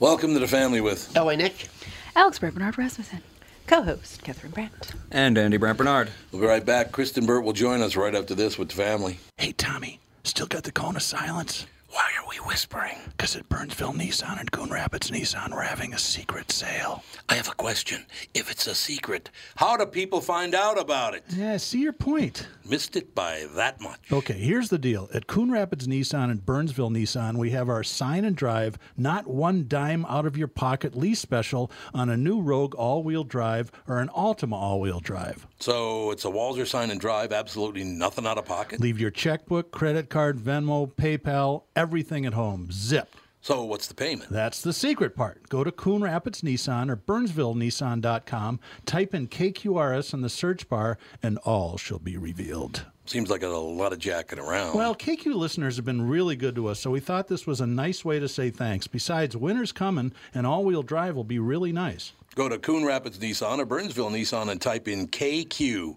Welcome to the family with LA Nick. Alex Brett Bernard Rasmussen. Co-host Catherine Brandt. And Andy Brandt Bernard. We'll be right back. Kristen Burt will join us right after this with the family. Hey, Tommy, still got the cone of silence? Why are we whispering? Because at Burnsville Nissan and Coon Rapids Nissan, we're having a secret sale. I have a question. If it's a secret, how do people find out about it? Yeah, see your point. Missed it by that much. Okay, here's the deal. At Coon Rapids Nissan and Burnsville Nissan, we have our sign and drive, not one dime out of your pocket lease special on a new Rogue all wheel drive or an Altima all wheel drive. So it's a Walzer sign and drive, absolutely nothing out of pocket? Leave your checkbook, credit card, Venmo, PayPal, everything at home. Zip. So what's the payment? That's the secret part. Go to Coon Rapids Nissan or BurnsvilleNissan.com, type in KQRS in the search bar, and all shall be revealed. Seems like a lot of jacking around. Well, KQ listeners have been really good to us, so we thought this was a nice way to say thanks. Besides, winter's coming, and all wheel drive will be really nice. Go to Coon Rapids Nissan or Burnsville Nissan and type in KQ.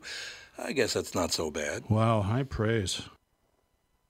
I guess that's not so bad. Wow, high praise.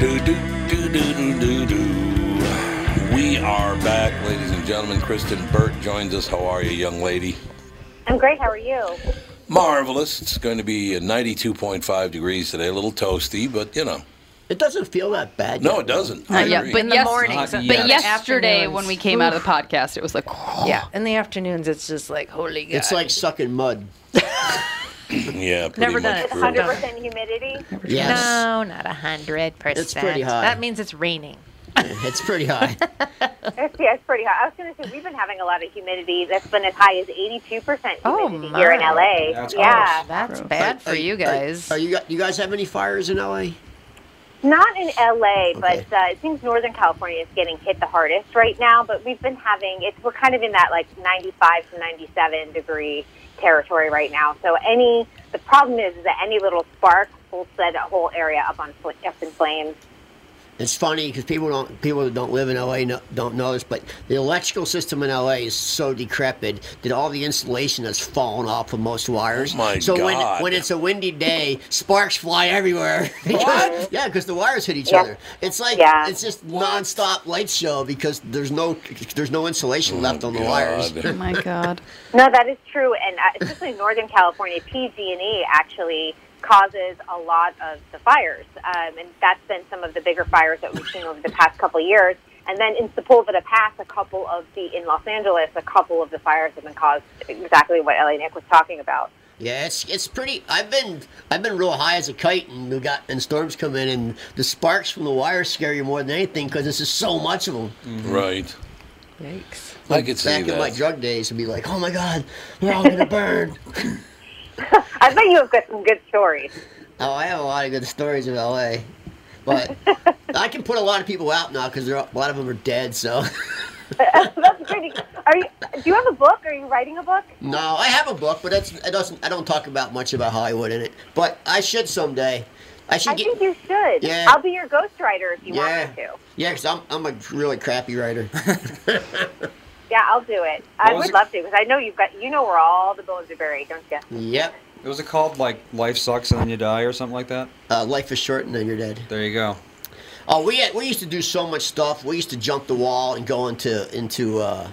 Do, do, do, do, do, do, do. We are back, ladies and gentlemen. Kristen Burt joins us. How are you, young lady? I'm great. How are you? Marvelous. It's going to be uh, 92.5 degrees today. A little toasty, but you know. It doesn't feel that bad. No, yet, it doesn't. Not yet, but In the yes- mornings, But in the yesterday, when we came out of the podcast, it was like, Yeah, oh. in the afternoons, it's just like holy God. It's like sucking mud. yeah, Never done it. 100% humidity. Yes. no, not hundred percent. It's pretty high. That means it's raining. It's pretty high. It's, yeah, it's pretty hot. I was going to say, we've been having a lot of humidity. That's been as high as 82% humidity Oh, here in. LA. That's yeah. That's bad for you guys. Are, you you guys have any fires in LA? Not in LA, Okay. but uh, it seems Northern California is getting hit the hardest right now. But we've been having it's we're kind of in that like 95 to 97 degree territory right now. So any the problem is, that any little spark will set a whole area up on up in flames. It's funny because people don't people that don't live in LA no, don't know this, but the electrical system in LA is so decrepit that all the insulation has fallen off of most wires. Oh, my so God. when when it's a windy day, sparks fly everywhere. What? yeah, because the wires hit each Yeah. other. It's like Yeah. it's just nonstop light show because there's no there's no insulation left on the wires. Oh my God. No, that is true, and uh, especially in Northern California, PG&E actually causes a lot of the fires, um, and that's been some of the bigger fires that we've seen over the past couple of years. And then in Sepulveda Pass, a couple of the in Los Angeles, a couple of the fires have been caused exactly what LA Nick was talking about. Yeah, it's it's pretty. I've been I've been real high as a kite, and we got and storms come in, and the sparks from the wires scare you more than anything because this is so much of them. Right. Yikes. I could see Back in my drug days, it'd be like, oh my god, we're all gonna burn. I bet you have got some good stories. oh, I have a lot of good stories of LA, but I can put a lot of people out now because a lot of them are dead. So That's pretty. Are you? Do you have a book? Are you writing a book? no, I have a book, but that's it doesn't. I don't talk about much about Hollywood in it, but I should someday. I should I get. think you should. Yeah. I'll be your ghostwriter if you Yeah. want me to. Yeah, because I'm I'm a really crappy writer. Yeah, I'll do it. I What was would it- love to because I know you've got you know where all the bones are buried, don't you? yep. What was it called? Like Life Sucks and Then You Die or something like that? Uh, life is short and then you're dead. There you go. Oh, we had, we used to do so much stuff. We used to jump the wall and go into into uh,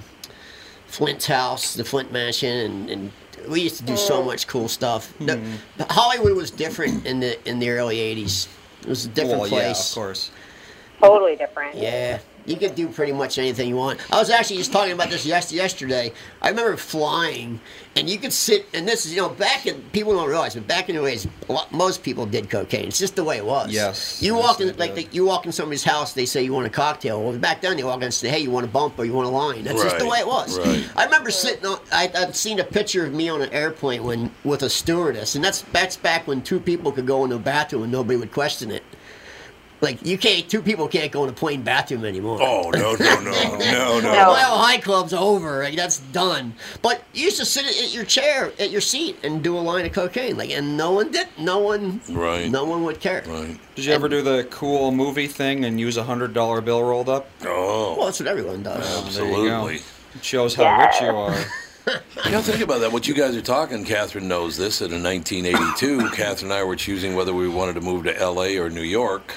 Flynt's house, the Flint mansion, and, and we used to do so much cool stuff. The- the Hollywood was different in the in the early '80s. It was a different well, yeah, place. of course. Totally different. Yeah, You can do pretty much anything you want. I was actually just talking about this yes- yesterday. I remember flying, and you could sit, and this is, you know, back in, people don't realize, but back in the days, lot, most people did cocaine. It's just the way it was. Yes. You walk they in, like, the, you walk in somebody's house, they say you want a cocktail. Well, back then, they walk in and say, hey, you want a bump or you want a line. That's just the way it was. right. I remember sitting on, I, I'd seen a picture of me on an airplane when with a stewardess, and that's, that's back when two people could go in the bathroom and nobody would question it. Like you can't, two people can't go in a plane bathroom anymore. Oh no no no no no! No. Mile High Club's over. Like, that's done. But you used to sit at your chair, at your seat, and do a line of cocaine. Like, and no one did. No one. Right. No one would care. Right. Did you ever do the cool movie thing and use a hundred dollar bill rolled up? Oh, Well, that's what everyone does. There absolutely. It shows how rich you are. You know, think about that. What you guys are talking, Catherine knows this. That in 1982, Catherine and I were choosing whether we wanted to move to L.A. or New York.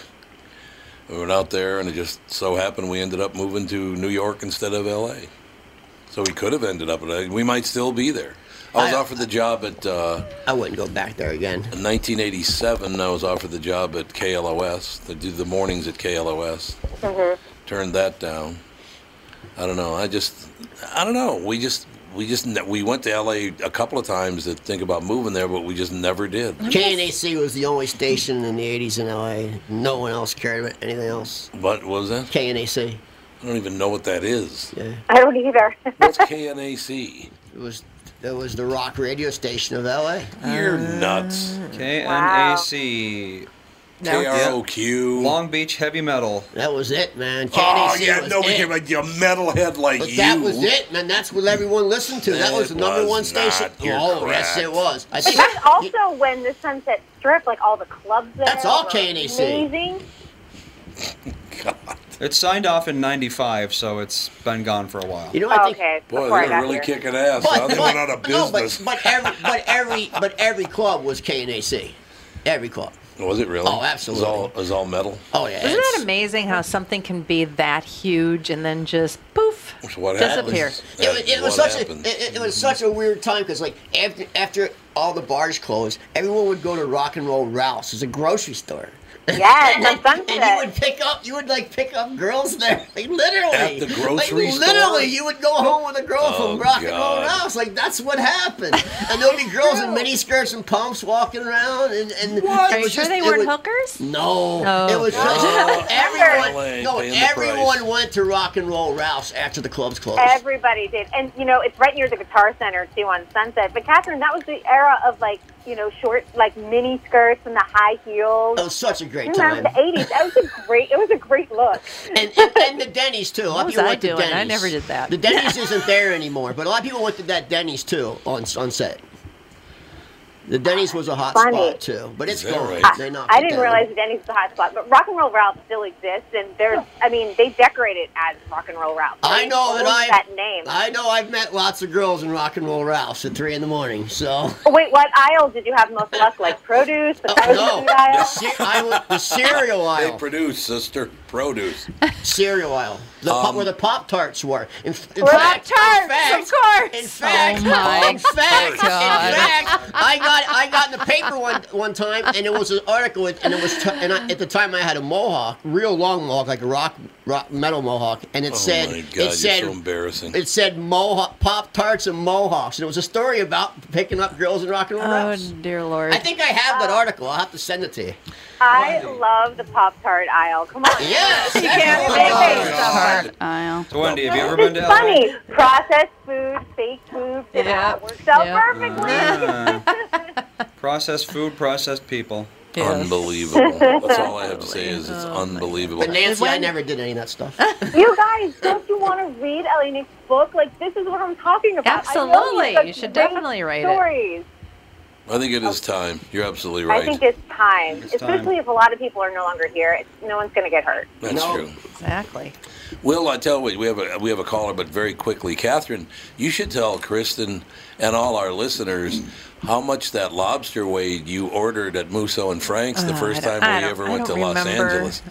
We went out there, and it just so happened we ended up moving to New York instead of L.A. So we could have ended up. We might still be there. I was I- offered the job at. Uh, I wouldn't go back there again. in 1987, I was offered the job at KLOS. to do the mornings at KLOS. Turned that down. I don't know. I just, I don't know. We just, we just, ne- we went to LA a couple of times to think about moving there, but we just never did. KNAC was the only station in the 80s in LA. No one else cared about anything else. What was that? KNAC. I don't even know what that is. Yeah. I don't either. What's KNAC? It was it was the rock radio station of LA. You're nuts. K N A C. KROQ. Long Beach Heavy Metal. That was it, man. KNAC Oh yeah, was nobody it. came like a metalhead like But you. that was it, man. That's what everyone listened to. That It was the number was one station. not. You're oh, yes, it was. I But think that's also when the Sunset Strip, like all the clubs there. That's all were KNAC. Amazing. God. It signed off in '95, so it's been gone for a while. you know. I think okay. Boy, they got were really here. kicking ass. huh? They went out of no, business. but, but every but every but every club was KNAC. Every club. Was it really? Oh, absolutely. It was all, it was all metal. Oh yeah. Isn't it's- that amazing how something can be that huge and then just poof So what disappear? happened? It was, it was What such happened? a it, it was such a weird time because like after after all the bars closed, everyone would go to Rock and Roll Ralph's. It's a grocery store. Yes, and, on and you would pick up, you would like pick up girls there, like literally. At the grocery like, store? Literally, you would go home with a girl Oh, from Rock and Roll God. Ralph's. Like that's what happened. and there'll be girls in mini skirts and pumps walking around, and and Are it you sure just- they weren't was- hookers? No, Oh. it was just Oh, everyone. No, everyone price. went to Rock and Roll Ralph's after the clubs closed. Everybody did, and you know it's right near the Guitar Center too on Sunset. But Catherine, that was the era of like you know short, like mini skirts and the high heels. it was such a great You remember time. the '80s? That was a great. It was a great look. and, and, and the Denny's too. A lot What of people I went to doing? I never did that. The Denny's isn't there anymore, but a lot of people went to that Denny's too on on set. The Denny's was a hot Funny. spot too, but it's Is that gone. right? They knocked I didn't down. realize the Denny's was a hot spot, but Rock and Roll Ralph still exists, and there's. I mean, they decorate it as Rock and Roll Ralph. I They know that I that name. I know I've met lots of girls in Rock and Roll Ralph's at three in the morning. So Oh, wait, what aisle did you have most luck? Like produce, oh, the Oh, frozen no, food the, aisle. ce- I the cereal They aisle, produce, sister. Produce. cereal aisle, the pop, Um, where the Pop Tarts were. In, in Pop Tarts, of course. In fact, Oh my in fact, in fact, I got I got in the paper one one time, and it was an article, with- and it was t- and I, at the time I had a mohawk, real long mohawk, like a rock, rock metal mohawk, and it Oh said my God, it you're said so embarrassing. it said mohawk Pop Tarts and mohawks, and it was a story about picking up girls in rock and roll. Oh Ralphs. dear lord! I think I have that article. I'll have to send it to you. I love the Pop Tart aisle. Come on. Yes, You can't everyone make loves it. it. Hard aisle. So Wendy, have you ever been to LA? funny. Processed food, fake food, Yeah. that works out Yeah. perfectly. Uh, processed food, processed people. Yes. Unbelievable. That's all I have to say is it's unbelievable. But Nancy, I never did any of that stuff. You guys, don't you want to read LA Nick's book? Like, this is what I'm talking about. Absolutely. You should definitely write it. Stories. I think it is time. You're absolutely right. I think it's time, It's time. especially if a lot of people are no longer here. It's, no one's going to get hurt. That's No. true. Exactly. Will, I tell you, we have a we have a caller, but very quickly, Catherine, you should tell Kristen and all our listeners how much that lobster weighed you ordered at Musso and Frank's the Uh, first I time we ever went to don't Los. Angeles.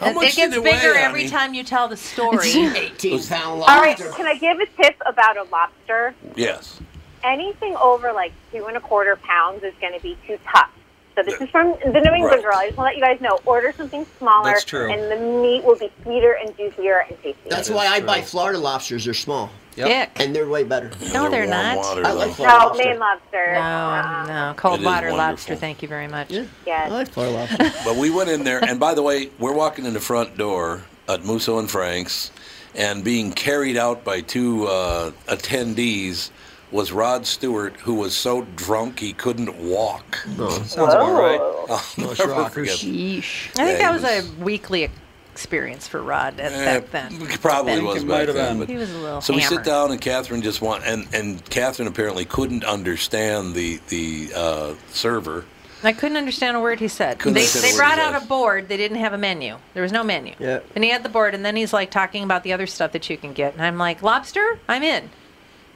How it much it gets did it bigger weigh, every honey? time you tell the story. 18 pound All right, can I give a tip about a lobster? Yes. Anything over like two and a quarter pounds is going to be too tough. So this is from the New England Right. girl. I just want to let you guys know. Order something smaller, That's true. and the meat will be sweeter and juicier and tastier. That's That why is I true. buy Florida lobsters. They're small Ick. and they're way better. No, they're warm not. Water, I like though. Florida no, lobster. Maine lobster. No, Uh, no. Cold It is water lobster, thank you very much. Yeah, Yes. I like Florida lobster. But we went in there, and by the way, we're walking in the front door at Musso and Frank's, and being carried out by two uh, attendees was Rod Stewart, who was so drunk he couldn't walk. Sounds about right. I'll Those never rockers. forget. Yeesh. I think Yeah, that was, was- a weekly experience for Rod at, Eh, back then. Probably Then. was back then. but- He was a little So we sit down, and Catherine just want, and and Catherine apparently couldn't understand the the uh, server. I couldn't understand a word he said. Couldn't They, they brought out a board. They didn't have a menu. There was no menu. Yeah. And he had the board, and then he's like talking about the other stuff that you can get. And I'm like, lobster? I'm in.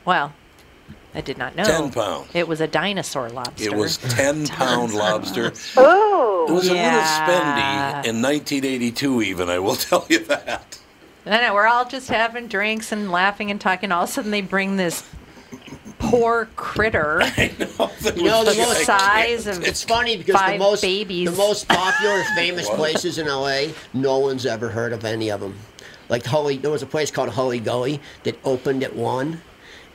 Well, I did not know. 10 pound. It was a dinosaur lobster. It was ten pound lobster. Ooh. It was a little spendy in 1982, even. I will tell you that. I know, we're all just having drinks and laughing and talking. All of a sudden, they bring this poor critter. You know, the most size of It's funny because the five most babies. the most popular famous places in LA, no one's ever heard of any of them. Like Holy, there was a place called Holy Gully that opened at one,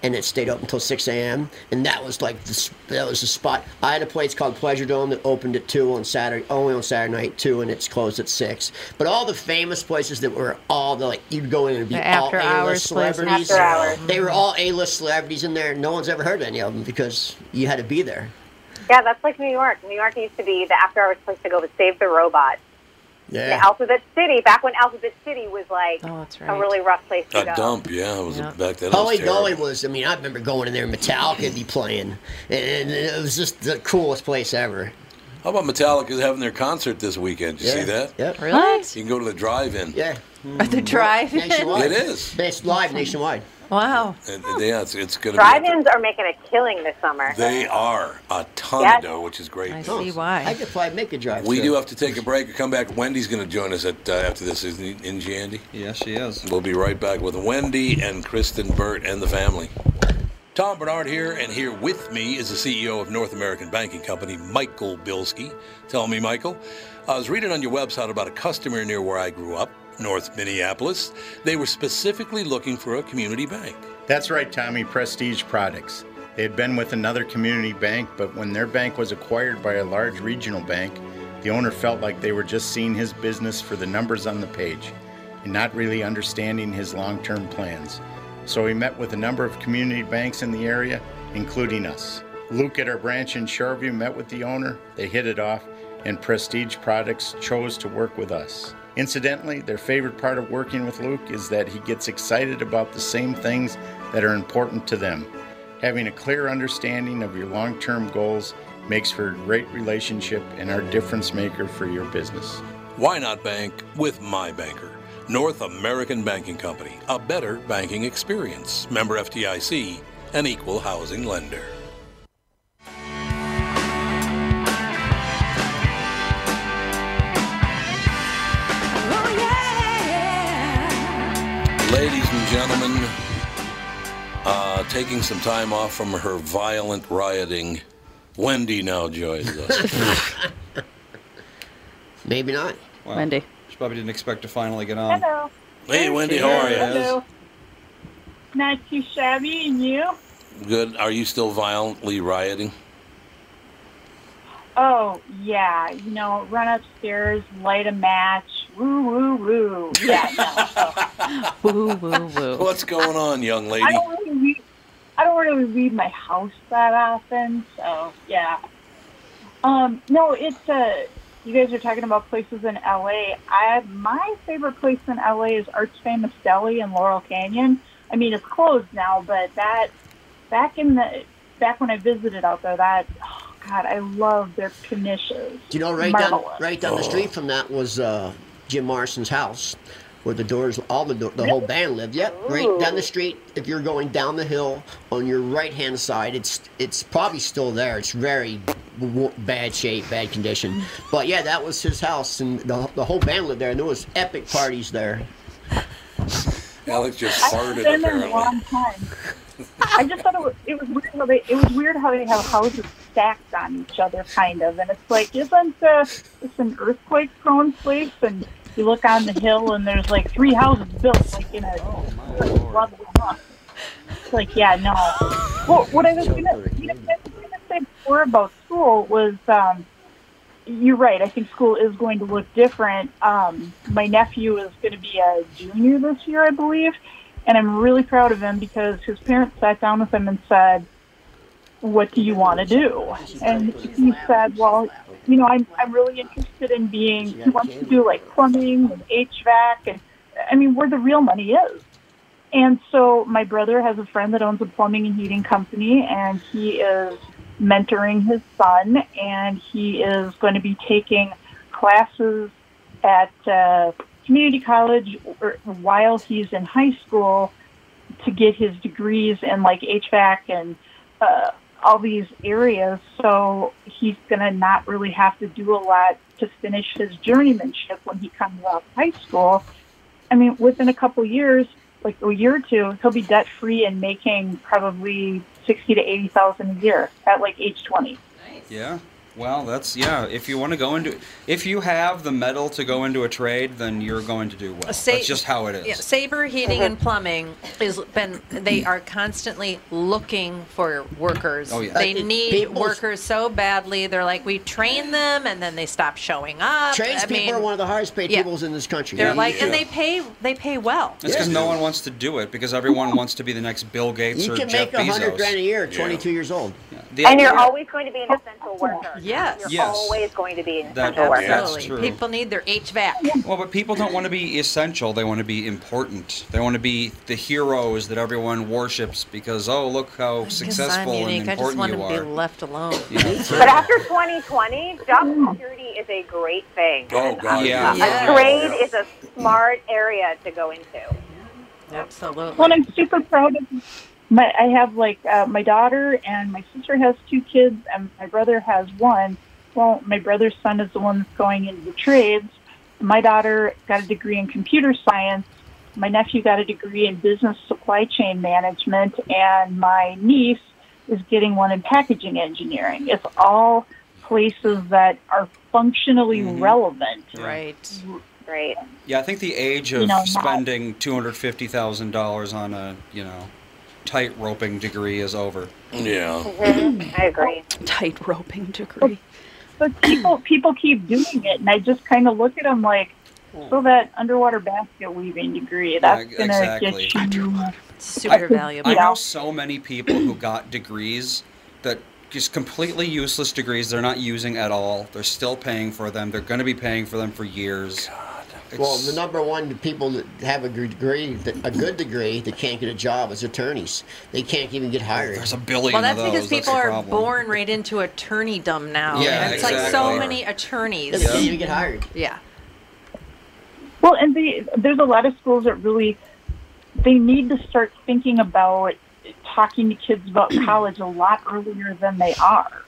and it stayed open until six a.m. And that was like the, that was the spot. I had a place called Pleasure Dome that opened at two on Saturday, only on Saturday night two, and it's closed at six. But all the famous places that were all the like you'd go in and be The all A-list hours celebrities. After hours. They were all A-list celebrities in there. No one's ever heard of any of them because you had to be there. Yeah, that's like New York. New York used to be the after hours place to go to Save the Robot. Yeah. The Alphabet City, back when Alphabet City was like Oh, that's a really rough place to A go. dump, yeah. It was Yeah. back then. Holy it was Gully was, I mean, I remember going in there and Metallica would be playing. And it was just the coolest place ever. How about Metallica having their concert this weekend? Did you yeah. see that? Yep. Really? You can go to the drive-in. Yeah. At the mm-hmm. drive-in? Nationwide. It is. It's live nationwide. Wow. And- and yeah, it's, it's going to Drive-ins are making a killing this summer. They are a ton Yes. of dough, which is great. I see why. I could probably make a drive. We through. do have to take a break. Or come back. Wendy's going to join us at uh, after this, isn't he, in Jandy? Yes, she is. We'll be right back with Wendy and Kristen Burt and the family. Tom Barnard here, and here with me is the CEO of North American Banking Company, Michael Bilski. Tell me, Michael. I was reading on your website about a customer near where I grew up, North Minneapolis. They were specifically looking for a community bank. That's right, Tommy, Prestige Products. They had been with another community bank, but when their bank was acquired by a large regional bank, the owner felt like they were just seeing his business for the numbers on the page and not really understanding his long term plans. So he met with a number of community banks in the area, including us. Luke at our branch in Shoreview met with the owner, they hit it off, and Prestige Products chose to work with us. Incidentally, their favorite part of working with Luke is that he gets excited about the same things that are important to them. Having a clear understanding of your long term goals makes for a great relationship and our difference maker for your business. Why not bank with my banker? North American Banking Company, a better banking experience. Member FDIC, an equal housing lender. Ladies and gentlemen, uh, taking some time off from her violent rioting, Wendy now joins us. Maybe not. Wow. Wendy. She probably didn't expect to finally get on. Hello. hey, Wendy, how are you? Hello. Not too shabby, and you? Good. Are you still violently rioting? Oh, yeah. You know, run upstairs, light a match. Woo, woo, woo. Yeah, no. Woo, woo, woo. What's going on, young I lady? don't really leave, I don't really leave my house that often, so yeah. Um, no, it's uh you guys are talking about places in LA. I my favorite place in LA is Arts Famous Deli in Laurel Canyon. I mean, it's closed now, but that back in the back when I visited out there, that oh God, I love their knishes. Do you know right down right down the street from that was uh, Jim Morrison's house, where the doors, all the door, the whole band lived. Yep, right down the street. If you're going down the hill on your right hand side, it's it's probably still there. It's very w- bad shape, bad condition. But yeah, that was his house, and the, the whole band lived there, and there was epic parties there. Alex just I farted haven't been there in a apparently. long time. I just thought it was, it was weird how they it was weird how they have houses stacked on each other, kind of. And it's like, isn't uh, this an earthquake prone place? And you look on the hill and there's like three houses built like in a like, It's like, yeah, no. Well, what I was gonna, you know, I was gonna say before about school was, um, you're right. I think school is going to look different. Um, my nephew is going to be a junior this year, I believe, and I'm really proud of him because his parents sat down with him and said, "What do you want to do?" And he said, "Well, you know, I'm I'm really interested in being. He wants to do like plumbing and HVAC, and I mean, where the real money is." And so my brother has a friend that owns a plumbing and heating company, and he is mentoring his son, and he is going to be taking classes at uh, community college while he's in high school to get his degrees in like HVAC and uh, all these areas. So he's going to not really have to do a lot to finish his journeymanship when he comes out of high school. I mean, within a couple years, like a year or two, he'll be debt free and making probably sixty to eighty thousand a year at like age twenty. Yeah. Well, that's yeah. If you want to go into, if you have the metal to go into a trade, then you're going to do well. Sa- that's just how it is. Yeah, Sabre Heating and Plumbing is been they are constantly looking for workers. Oh, yeah. They Uh, need people's- workers so badly. They're like we train them and then they stop showing up. Tradespeople I mean, are one of the hardest paid yeah. peoples in this country. They're Yeah. like and they pay they pay well. It's because no one wants to do it because everyone wants to be the next Bill Gates you or can make a hundred grand a year at 22 years old. The And you're always going to be an oh. essential worker. Yes. You're Yes. always going to be an That- essential worker. that's Absolutely. true. People need their HVAC. Well, but people don't want to be essential. They want to be important. They want to be the heroes that everyone worships because oh look how Because successful I'm and unique. I just want you to are. be left alone. But after 2020, job mm. security is a great thing. Oh, God. Yeah. Yeah. A trade is a smart area to go into. Absolutely. Well, I'm super proud of my. I have like uh, my daughter and my sister has two kids, and my brother has one. Well, my brother's son is the one that's going into the trades. My daughter got a degree in computer science. My nephew got a degree in business supply chain management, and my niece is getting one in packaging engineering. It's all places that are functionally Mhm. relevant. Right. Right. Yeah, I think the age of You know, spending two hundred fifty thousand dollars on a you know tight roping degree is over. Yeah. Mm-hmm. I agree. Tight roping degree. but people people keep doing it, and I just kind of look at them like, so hmm. that underwater basket weaving degree that's Yeah, gonna exactly. get you. Super valuable. I know so many people who got degrees that just completely useless degrees they're not using at all. They're still paying for them. They're going to be paying for them for years. It's- Well, the number one people that have a good degree, that, a good degree, that can't get a job is attorneys. They can't even get hired. there's a billion Well, that's of those. because people the are problem. born right into attorneydom now. Yeah, And it's like so exactly. many They attorneys. can't even get hired. Yeah. Well, and the, there's a lot of schools that really they need to start thinking about talking to kids about college a lot earlier than they are.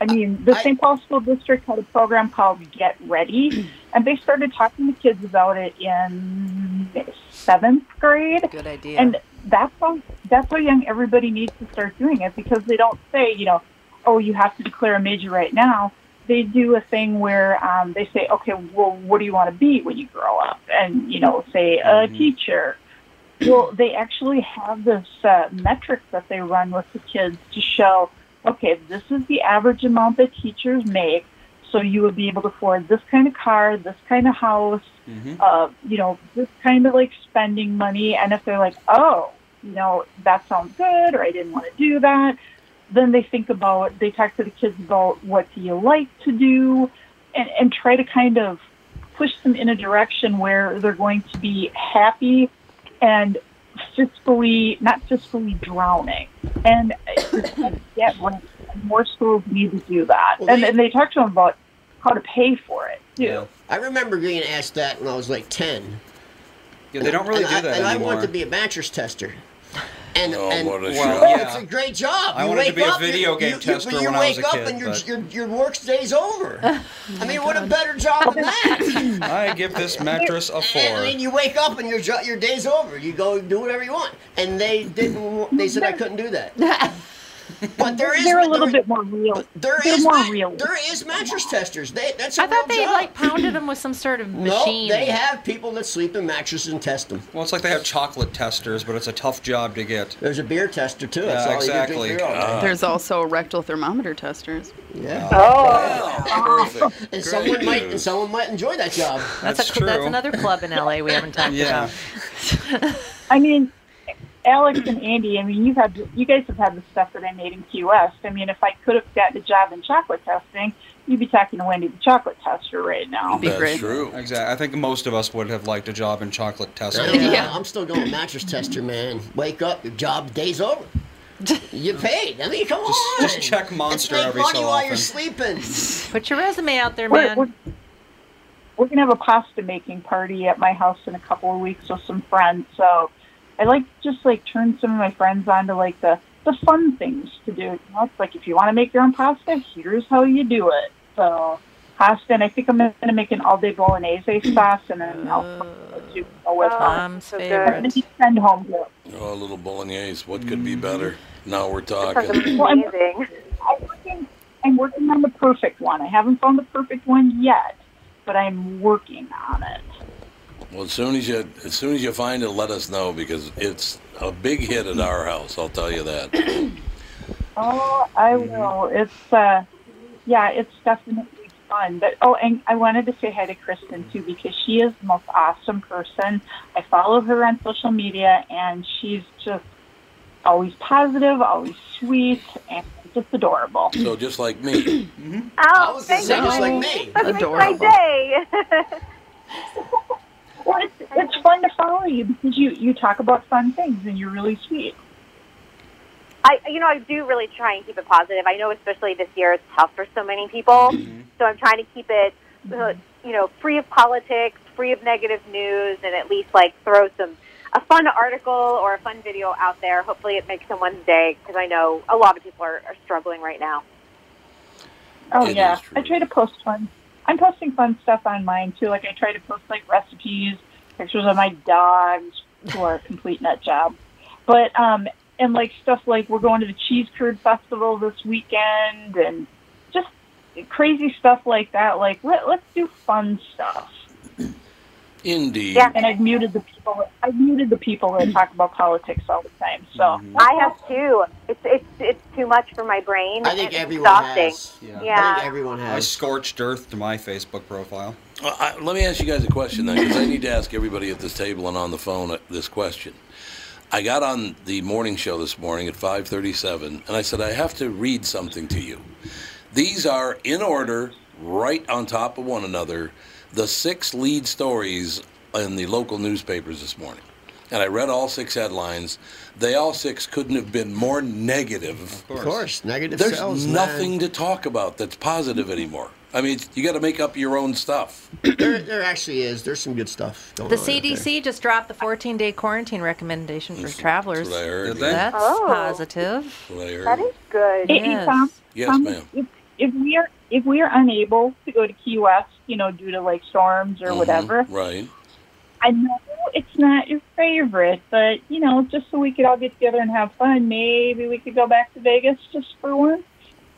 I mean, the I- St. Paul School District had a program called Get Ready, and they started talking to kids about it in seventh grade. Good idea. And that's how that's how young everybody needs to start doing it because they don't say, you know, oh, you have to declare a major right now. They do a thing where um, they say, okay, well, what do you want to be when you grow up? And you know, say a teacher. Well, they actually have this uh, metric that they run with the kids to show, okay, this is the average amount that teachers make. So you would be able to afford this kind of car, this kind of house, Mhm. uh, you know, this kind of like spending money. And if they're like, oh, you know, that sounds good, or I didn't want to do that, then they think about, they talk to the kids about what do you like to do, and, and try to kind of push them in a direction where they're going to be happy and fiscally, not fiscally drowning. And yeah, when more schools need to do that. Well, and, they- and they talk to them about how to pay for it, too. Yeah. I remember being asked that when I was like 10. Yeah, they don't really and do I, that And I anymore. wanted to be a mattress tester. And, Oh, and what a Well, show. Oh, yeah. it's a great job. I you wanted to wake be a up, video you, game you, tester you, you when I was wake a up kid, and your, but- your, your work day's over. I mean, what a better job than that. I give this mattress a And four. then you wake up and your jo- your day's over. You go do whatever you want. And they didn't. They said I couldn't do that. But there is They're a little there- bit more real. There They're is more ma- real. There is mattress testers. They, that's a I real thought they job. like pounded them with some sort of machine. no, machine. they have people that sleep in mattresses and test them. Well, it's like they have chocolate testers, but it's a tough job to get. There's a beer tester too. Yeah, That's all exactly. You do, drink beer all day. Uh, There's also rectal thermometer testers. Yeah. Oh, oh. Perfect. And someone might and someone might enjoy that job. That's, That's a, cl- that's another club in LA we haven't talked Yeah. about. I mean, Alex and Andy. I mean, you've had you guys have had the stuff that I made in Key West. I mean, if I could have gotten a job in chocolate testing, you'd be talking to Wendy, the chocolate tester, right now. Be That's great. true. Exactly. I think most of us would have liked a job in chocolate I testing. don't. Yeah. I'm still going mattress tester, man. Wake up, your job day's over. You paid. I mean, come on. just check Monster Let's make every money so while often. you're sleeping. Put your resume out there, We're, man. we're, we're gonna have a pasta making party at my house in a couple of weeks with some friends. So I like just like turn some of my friends on to like the the fun things to do. You know, it's like if you want to make your own pasta, here's how you do it. So pasta, and I think I'm gonna make an all day bolognese sauce and oh, oh, then I'll to go with Oh. it. Mom's so good. favorite. And send home to it. Oh, a little bolognese. What could be better? Mm-hmm. Now we're sounds talking. Well, I'm- amazing. I'm working, I'm working on the perfect one. I haven't found the perfect one yet, but I'm working on it. Well, as soon as you as soon as you find it, let us know because it's a big hit at our house. I'll tell you that. Oh, I will. It's uh, yeah, it's definitely fun. But oh, and I wanted to say hi to Kristen too because she is the most awesome person. I follow her on social media, and she's just always positive, always sweet, and just adorable. So just like me. I Oh, was gonna thank say just like me. That makes my Adorable. day. Well, it's, it's fun to follow you because you you talk about fun things and you're really sweet. I, you know, I do really try and keep it positive. I know, especially this year, it's tough for so many people. So I'm trying to keep it, uh, you know, free of politics, free of negative news, and at least like throw some a fun article or a fun video out there. Hopefully, it makes someone's day because I know a lot of people are, are struggling right now. Oh It yeah. I try to post fun. I'm posting fun stuff on mine too. Like I try to post like recipes, pictures of my dogs who are a complete nut job. But um, and like stuff like we're going to the Cheese Curd Festival this weekend, and just crazy stuff like that. Like let let's do fun stuff. Indeed. Yeah. And I've muted the people. I've muted the people that talk about politics all the time. So I have too. It's it's it's too much for my brain. I think It's everyone exhausting. has. Yeah. I think everyone has. I scorched earth to my Facebook profile. Well, I, let me ask you guys a question then, because I need to ask everybody at this table and on the phone uh, this question. I got on the morning show this morning at 5:37, and I said I have to read something to you. These are in order, right on top of one another, the six lead stories in the local newspapers this morning. And I read all six headlines. They all six couldn't have been more negative. Of course, negative There's sales. nothing Man. to talk about that's positive anymore. I mean, you got to make up your own stuff. There, there actually is. There's some good stuff going The on. out. CDC just dropped the 14 day quarantine recommendation for That's travelers. what I heard. Did they? That's Oh. positive. That's what I heard. That is good. Hey, hey, Yes. Tom, Yes, Tom, ma'am. If, if we are if we are unable to go to Key West, you know, due to like storms or Mhm, whatever, Right. I know it's not your favorite, but you know, just so we could all get together and have fun, maybe we could go back to Vegas just for once.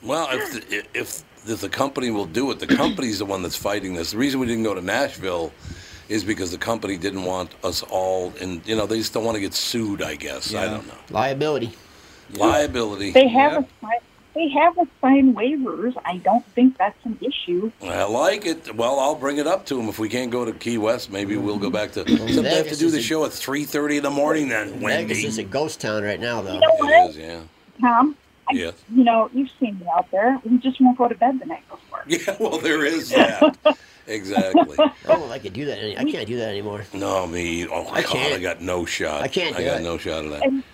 Well, if the, if if the company will do it, the company's the one that's fighting this. The reason we didn't go to Nashville is because the company didn't want us all, and you know, they just don't want to get sued. I guess I don't know. Liability. Liability. They have Yep. a they have assigned waivers. I don't think that's an issue. I like it. Well, I'll bring it up to them. If we can't go to Key West, maybe we'll go back to. Mm-hmm. Sometimes they have to do the a- show at three thirty in the morning. Then Wendy. Vegas is a ghost town right now, though. You know what, It is, yeah. Tom? I, Yes. You know, you've seen me out there. We just won't go to bed the night before. Yeah. Well, there is that. exactly. Oh, I could do that. any- I can't do that anymore. No, me. Oh I God, can't. I got no shot. I can't I got it. no shot of that. And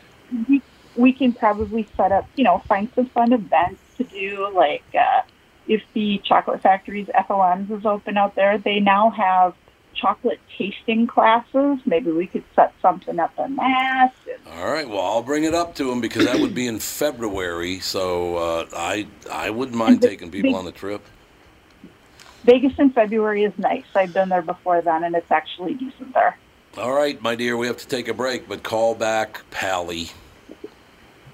we, we can probably set up, you know, find some fun events to do. Like uh, if the Chocolate Factory's FOMs is open out there, they now have chocolate tasting classes. Maybe we could set something up in that. All right. Well, I'll bring it up to him because that would be in February. So uh, I I wouldn't mind taking people on the trip. Vegas in February is nice. I've been there before then, and it's actually decent there. All right, my dear. We have to take a break, but call back, Pally.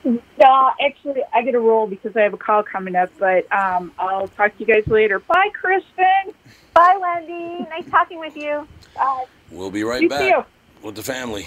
Uh, actually, I get a roll because I have a call coming up, but um, I'll talk to you guys later. Bye, Kristen. Bye, Wendy. Nice talking with you. Bye. We'll be right You back too. with the family.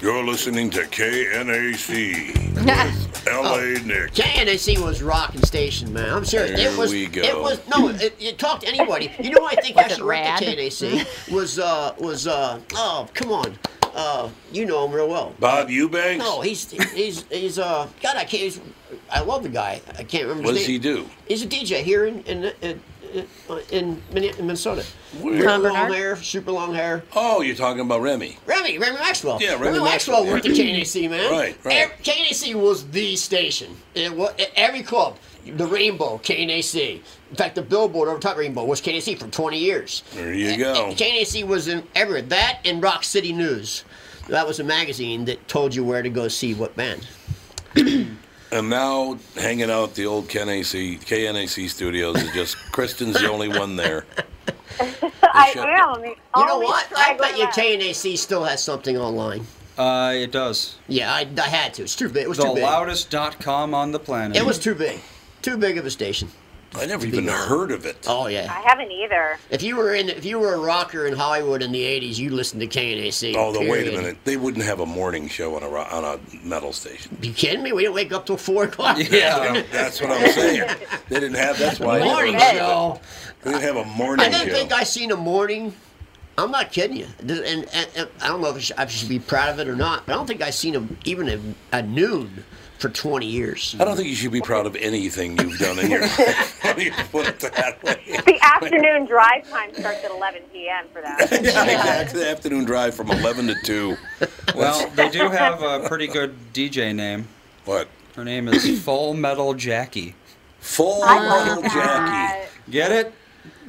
You're listening to KNAC with LA Nick. KNAC was rocking station, man. I'm serious. There it was. we go. It was no. It, you talk to anybody. You know, who I think Was actually it worked at? KNAC was uh was uh oh come on, uh you know him real well. Bob Eubanks? No, he's he's he's uh God I can't. He's, I love the guy. I can't remember. What his does he name. do? He's a DJ here in in in, in Minnesota. Where? Really long Bernard? hair, super long hair. Oh, you're talking about Remy. Remy, Remy Maxwell. Yeah, Remy Maxwell, Maxwell, worked at KNAC, man. Right, right. Ev- KNAC was the station. It was every club. The Rainbow, KNAC. In fact, the Billboard over top Rainbow was KNAC for 20 years. There you go. KNAC was in everywhere. That and Rock City News. That was a magazine that told you where to go see what band. And now hanging out at the old KNAC, KNAC studios is just Kristen's the only one there. I am. the You know what? I bet you straggler left. KNAC still has something online. Uh, it does. Yeah, I, I had to. It's too big. It was The too big. loudest.com on the planet. It was too big. Too big of a station. I never even heard of it. Oh yeah. I haven't either. If you were in, if you were a rocker in Hollywood in the '80s, you listened to KNAC. Oh, the, wait a minute. They wouldn't have a morning show on a ro- on a metal station. You kidding me? We didn't wake up till four o'clock. Yeah. That's what I'm saying. They didn't have. That's why I never morning heard of show. They didn't have a morning I didn't show. think I seen a morning. I'm not kidding you. And, and, and I don't know if I should, I should be proud of it or not, but I don't think I seen a, even a, a noon for 20 years. I don't think you should be proud of anything you've done in your life. Let me put it that way. The afternoon drive time starts at 11 p.m. for that. Yeah, exactly. The afternoon drive from 11 to 2. Well, they do have a pretty good DJ name. What? Her name is Full Metal Jackie. Full Metal Jackie. Get it?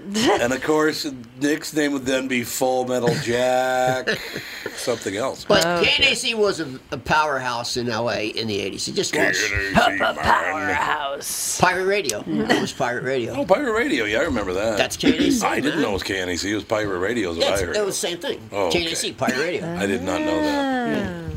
And of course, Nick's name would then be Full Metal Jack. Something else. But KNAC was a, a powerhouse in LA in the 80s. It just was. KNAC, man. Powerhouse. Pirate Radio. It was Pirate Radio. Oh, Pirate Radio. Yeah, I remember that. That's KNAC. I didn't know it was KNAC. It was Pirate Radio, is what Yeah, I heard. it was the same thing. Oh, okay. KNAC, Pirate Radio. I did not know that.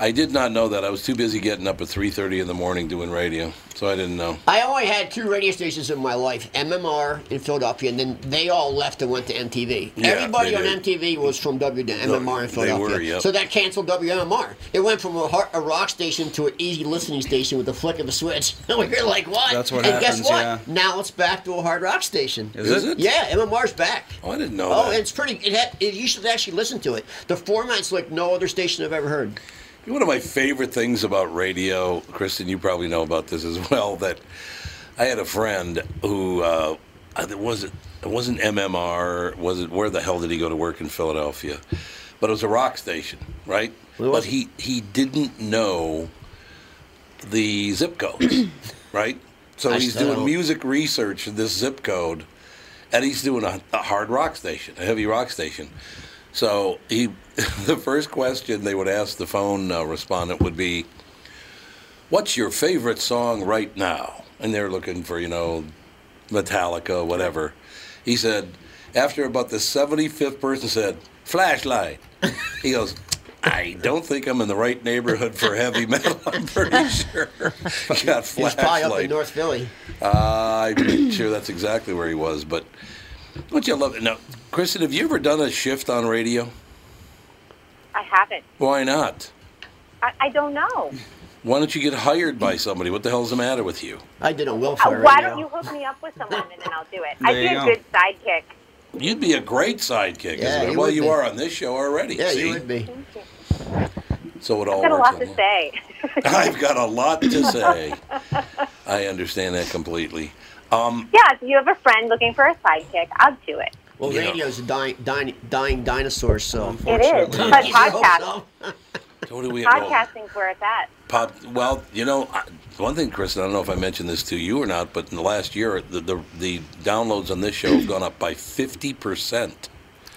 I did not know that. I was too busy getting up at 3.30 in the morning doing radio, so I didn't know. I only had two radio stations in my life, MMR in Philadelphia, and then they all left and went to MTV. Yeah, Everybody on did. MTV was from w- MMR in they Philadelphia. were, yep. So that canceled WMMR. It went from a, har- a rock station to an easy listening station with the flick of a switch. And we were like, what? That's what and guess what? yeah. Now it's back to a hard rock station. Is, Is it? it? Yeah, MMR's back. Oh, I didn't know Oh, that. it's pretty. It had, it, you should actually listen to it. The format's like no other station I've ever heard. One of my favorite things about radio, Kristen, you probably know about this as well, that I had a friend who uh, it wasn't it wasn't MMR, was it where the hell did he go to work in Philadelphia? But it was a rock station, right? But he he didn't know the zip code, right? So I he's still doing music research in this zip code, and he's doing a, a hard rock station, a heavy rock station. So he, the first question they would ask the phone uh, respondent would be, "What's your favorite song right now?" And they're looking for you know, Metallica, whatever. He said, after about the seventy fifth person said, "Flashlight," he goes, I don't think I'm in the right neighborhood for heavy metal. I'm pretty sure. Got He was probably up in. North Philly. Uh, I'm sure that's exactly where he was. But don't you love it? Now, Kristen, have you ever done a shift on radio? I haven't. Why not? I, I don't know. Why don't you get hired by somebody? What the hell's the matter with you? I did a Uh, Willfire why radio. don't you hook me up with someone and then I'll do it? There I'd be you a go. good sidekick. You'd be a great sidekick. Yeah, as you well, would you be. are on this show already. Yeah, see? you would be. So it all I've got a works lot to out. say. I've got a lot to say. I understand that completely. Um, Yeah, if you have a friend looking for a sidekick, I'll do it. Well, Yeah. radio's a dying, dying, dying dinosaur, so. It is. But podcast, what do we podcasting's where it's at. Pop, well, you know, one thing, Kristen, I don't know if I mentioned this to you or not, but in the last year, the the, the downloads on this show have gone up by fifty percent.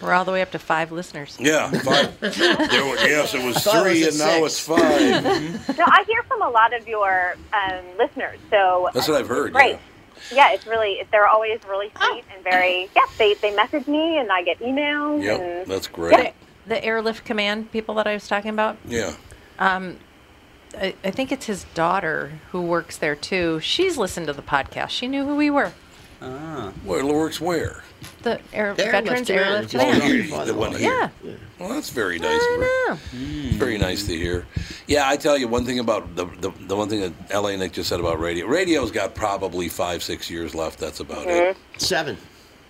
We're all the way up to five listeners. Yeah, five. there were, yes, it was I it three, was and at now it's 5 No, I hear from a lot of your um, listeners, so That's what I've heard. great. Yeah, it's really they're always really sweet and very yeah. They they message me and I get emails Yeah. Yep, and that's great. The, the airlift command people that I was talking about. Yeah. Um, I, I think it's his daughter who works there too. She's listened to the podcast. She knew who we were. Ah. Where works where? The air, The veterans airlift airlift command. command. Oh, the one here. Yeah. Well, that's very nice. of her. Very nice to hear. Yeah, I tell you one thing about the, the the one thing that LA Nick just said about radio. Radio's got probably five, six years left. That's about it. Seven.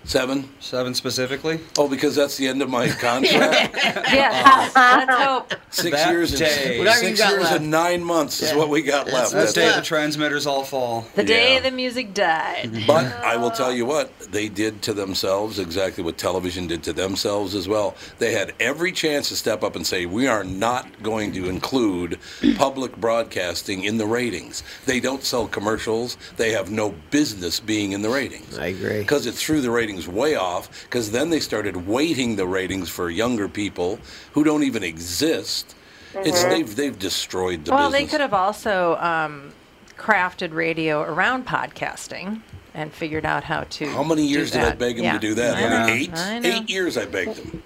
Seven. Seven specifically. Oh, because that's the end of my contract. yeah. Oh. Let's hope. Six That years day. and Whatever you six got years left. and nine months is what we got left. That's the day That's the transmitters all fall. The day the music died. But I will tell you what, they did to themselves exactly what television did to themselves as well. They had every chance to step up and say, we are not going to include public broadcasting in the ratings. They don't sell commercials. They have no business being in the ratings. I agree. Because it threw the ratings way off, because then they started weighting the ratings for younger people who don't even exist. It's, Mhm. they've, they've destroyed the well, business. they could have also um, crafted radio around podcasting and figured out how to. How many do years did I beg them Yeah. to do that? I honey? Eight? I. Eight years I begged them.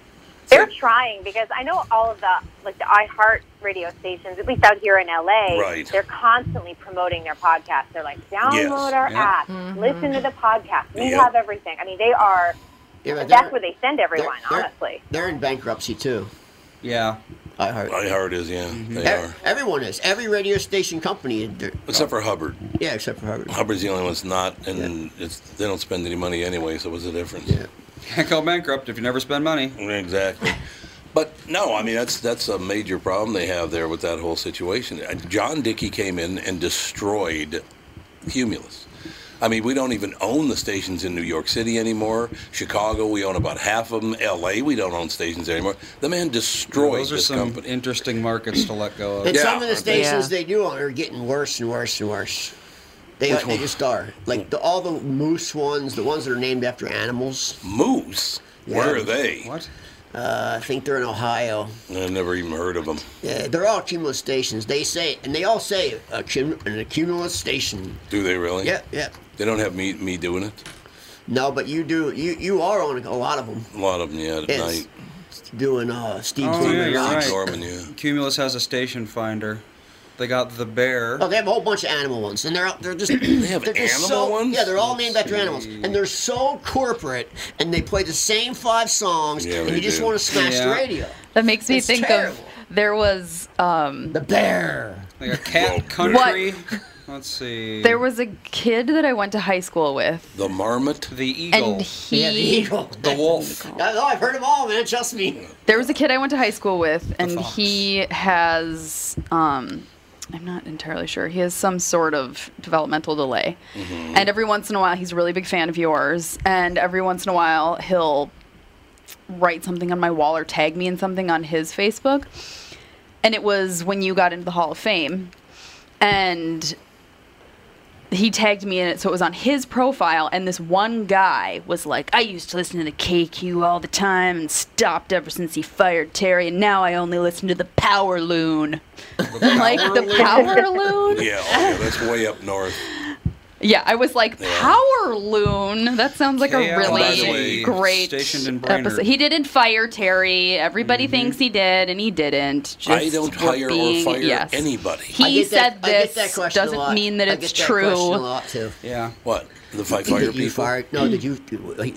They're trying because I know all of the like the iHeart radio stations, at least out here in LA, Right. they're constantly promoting their podcast. They're like, download Yes. our Yeah. app, Mm-hmm. listen to the podcast. We Yep. have everything. I mean, they are. Yeah, that's they're- where they send everyone, they're- honestly. They're in bankruptcy too. Yeah. I heard. I heard is, yeah, they E- are. Everyone is. Every radio station company. Except for Hubbard. Yeah, except for Hubbard. Hubbard's the only one that's not, and it's, they don't spend any money anyway, so what's the difference? Yeah. Can't go bankrupt if you never spend money. Exactly. But no, I mean that's that's a major problem they have there with that whole situation. Uh, John Dickey came in and destroyed Cumulus. I mean, we don't even own the stations in New York City anymore. Chicago, we own about half of them. L.A., we don't own stations anymore. The man destroyed Those are this some company. interesting markets to let go of. And some of the Yeah. stations they do on are getting worse and worse and worse. They, Which they one? just are. Like the, all the moose ones, the ones that are named after animals. Moose? Yeah. Where are they? What? Uh, I think they're in Ohio. I've never even heard of them. Yeah, they're all cumulus stations. They say, and they all say a cum, an accumulus station. Do they really? Yeah, yeah. They don't have me me doing it. No, but you do. You you are on a lot of them. A lot of them, yeah, at Yes. night. Doing uh, Steve Oh, Cleveland yeah, you're right. Norman, yeah. Cumulus has a station finder. They got the bear. Oh, they have a whole bunch of animal ones, and they're they're just They have they're just animal so, ones? Yeah, they're all named after animals, and they're so corporate, and they play the same five songs, Yeah, and they you just want to smash Yeah. the radio. That makes me It's think terrible. of there was um The bear. Like a cat Well, country. Let's see. there was a kid that I went to high school with, The marmot. the eagle. and he Yeah, the eagle. the wolf. I know, I've heard them all, man. Trust me. there was a kid I went to high school with, and he has um I'm not entirely sure. He has some sort of developmental delay. Mm-hmm. And every once in a while he's a really big fan of yours, and every once in a while he'll write something on my wall or tag me in something on his Facebook. And it was when you got into the Hall of Fame. And he tagged me in it, so it was on his profile. And this one guy was like, I used to listen to the KQ all the time and stopped ever since he fired Terri, and now I only listen to the Power Loon. I'm like, the Power Loon? Yeah, yeah, that's way up north. Yeah, I was like, Power Loon. That sounds like a really By the way, great stationed in Brainerd. episode. He didn't fire Terri. Everybody mm-hmm. thinks he did, and he didn't. Just I don't hire being- or fire yes. anybody. He said that this doesn't mean that I it's get that question a true. lot too. Yeah. What? If I fire Did people? fire? No, did you?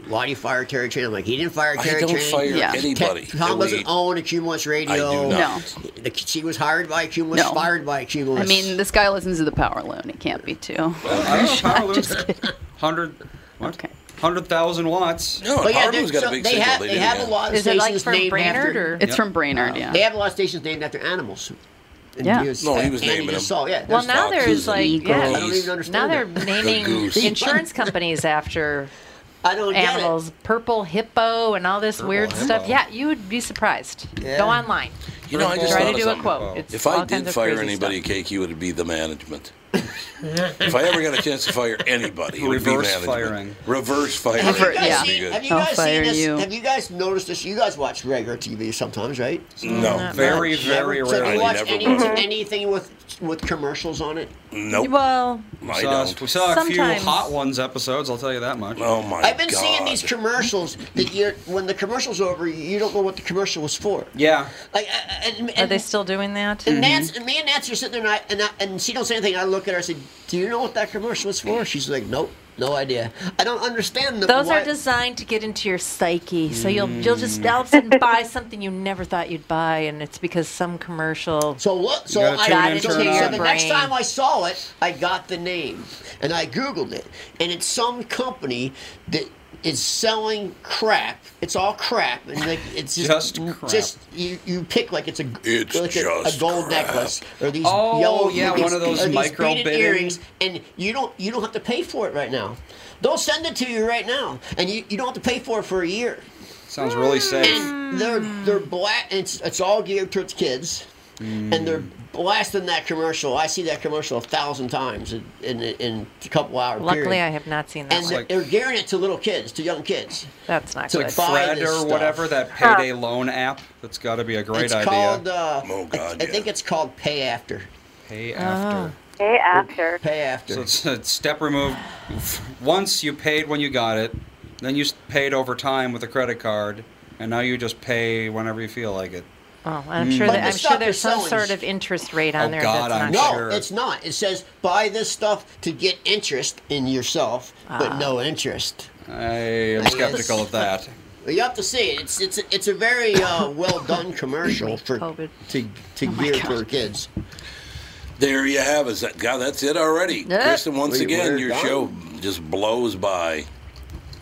Why do you fire Terri Traen? I'm like, he didn't fire Terri I Terri don't Traen. fire Yeah. anybody. Tom Delete. doesn't own a Cumulus Radio. I do not. The- She was hired by Cumulus, No. fired by Cumulus. I mean, this guy listens to the Power Loon. It can't be too. I don't know. Power Loon's Just kidding. hundred. What? Okay. Hundred thousand watts. No, But yeah, Harlem's they- got a so big they signal. have They they have a lot of Is it stations like from named Brainerd after. or? It's from Brainerd, yeah. They have a lot of stations named after animals. And Yeah. he was- No, he was naming them. just saw, yeah. Well, now there's like eagles. yeah. I don't even understand Now they're that. naming goose. insurance companies after I don't get animals. Purple hippo and all this weird hippo. stuff. Yeah, you would be surprised. Yeah. Go online. You know, I just Try thought to do a quote. It's If all I kinds did of fire crazy anybody, stuff. KQ, it would be the management. if I ever got a chance to fire anybody, it would be Reverse management. firing. Reverse firing. Have you Rever- guys yeah. seen, Good. have you I'll guys fire seen this? you. Have you guys noticed this? You guys watch regular TV sometimes, right? No. Very, Never. very So have rarely. you watch Never any, watch anything with with commercials on it? Nope. Well, We I saw, don't. we saw a few Sometimes. Hot Ones episodes. I'll tell you that much. Oh my god. I've been God. seeing these commercials that you when the commercial's over, you don't know what the commercial was for. Yeah. Like, uh, and, and, are they still doing that? And Nance, and me and Nancy are sitting there, and, I, and, I, and she don't say anything. I look at her, I said, "Do you know what that commercial was for?" She's like, "Nope, no idea." I don't understand the. Those why- are designed to get into your psyche, so you'll you'll just all of a sudden buy something you never thought you'd buy, and it's because some commercial. So what? So I got in, it. So, so the next time I saw it, I got the name, and I googled it, and it's some company that is selling crap. It's all crap, and like it's just Just crap. just you, you pick like it's a It's like a, a gold crap. necklace or these Oh, yellow yeah, these- one of those micro earrings, and you don't you don't have to pay for it right now. They'll send it to you right now, and you, you don't have to pay for it for a year. Sounds really safe. And they're they're black. It's it's all geared towards kids, and they're blasting that commercial. I see that commercial a thousand times in in, in a couple hours. Luckily, period. I have not seen that. and one. they're, they're gearing it to little kids, to young kids. That's not It's good. like buy Fred or stuff. whatever, that payday loan app. That's got to be a great it's idea. called. Uh, Oh, God, I, I think it's called Pay After. Pay Oh. after. Day after. Pay After. So it's a step removed. Once you paid when you got it, then you paid over time with a credit card, and now you just pay whenever you feel like it. Oh, I'm sure But that I'm stuff sure there's some selling sort of interest rate on Oh, there. God, that's I'm not no, it's not. It says buy this stuff to get interest in yourself, but Ah. no interest. I am skeptical of that. Well, you have to see it. It's it's it's a very uh, well done commercial for COVID. to to gear for kids. There you have it. That- God, that's it already. Yeah. Kristen, once We- again, your done. show just blows by.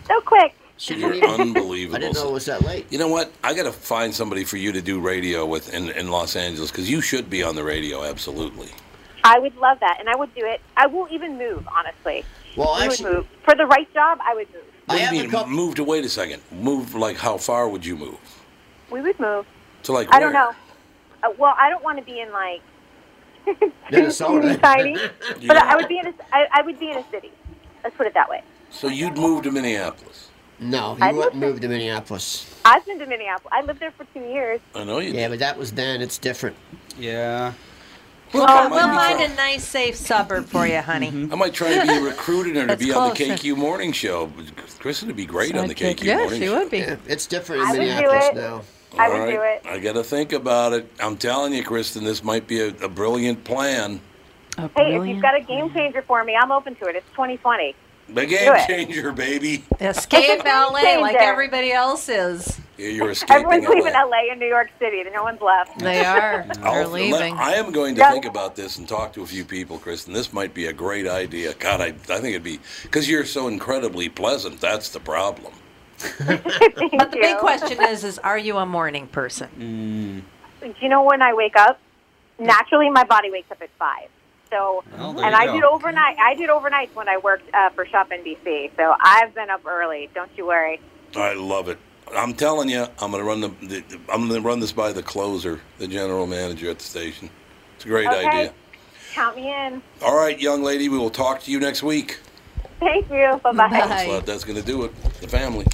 So quick. You're unbelievable. I unbelievable. didn't know it was that late. You know what? I got to find somebody for you to do radio with in, in Los Angeles because you should be on the radio. Absolutely. I would love that, and I would do it. I will even move, honestly. Well, I actually- would move. For the right job, I would move. I do you mean couple. move to? Wait a second. Move like how far would you move? We would move. To like I don't know. Uh, well, I don't want to be in like Minnesota. tiny, You but know. I would be in a, I, I would be in a city. Let's put it that way. So you'd move to Minneapolis. No, I you wouldn't lived move to Minneapolis. I've been to Minneapolis. I lived there for two years. I know you. Yeah, but that was then. It's different. Yeah. Look, Well, I we'll find try- a nice, safe suburb for you, honey. Mm-hmm. I might try to be recruited or to That's be on the. KQ morning show. Kristen would be great on the Sidekick. KQ Yeah, morning she show. would be. Yeah, it's different in I would do Minneapolis it. now. I All would right. do it. I got to think about it. I'm telling you, Kristen, this might be a, a brilliant plan. A Hey, if you've got a game changer for me, I'm open to it. It's 2020. The game changer, baby. Escape LA game like everybody else is. Yeah, you're escaping Everyone's leaving LA. LA and New York City. No one's left. They are. They're I'll- leaving. I am going to Yeah. think about this and talk to a few people, Kristen. This might be a great idea. God, I, I think it'd be because you're so incredibly pleasant. That's the problem. But the big question is, is are you a morning person? Mm. Do you know when I wake up? Naturally, my body wakes up at five. So, Well, and I go. did overnight. I did overnights when I worked uh, for Shop NBC. So I've been up early. Don't you worry. I love it. I'm telling you, I'm going to run the, the I'm going to run this by the closer, the general manager at the station. It's a great Okay. idea. Count me in. All right, young lady, we will talk to you next week. Thank you. Bye bye. Bye. That's, that's going to do it. The family.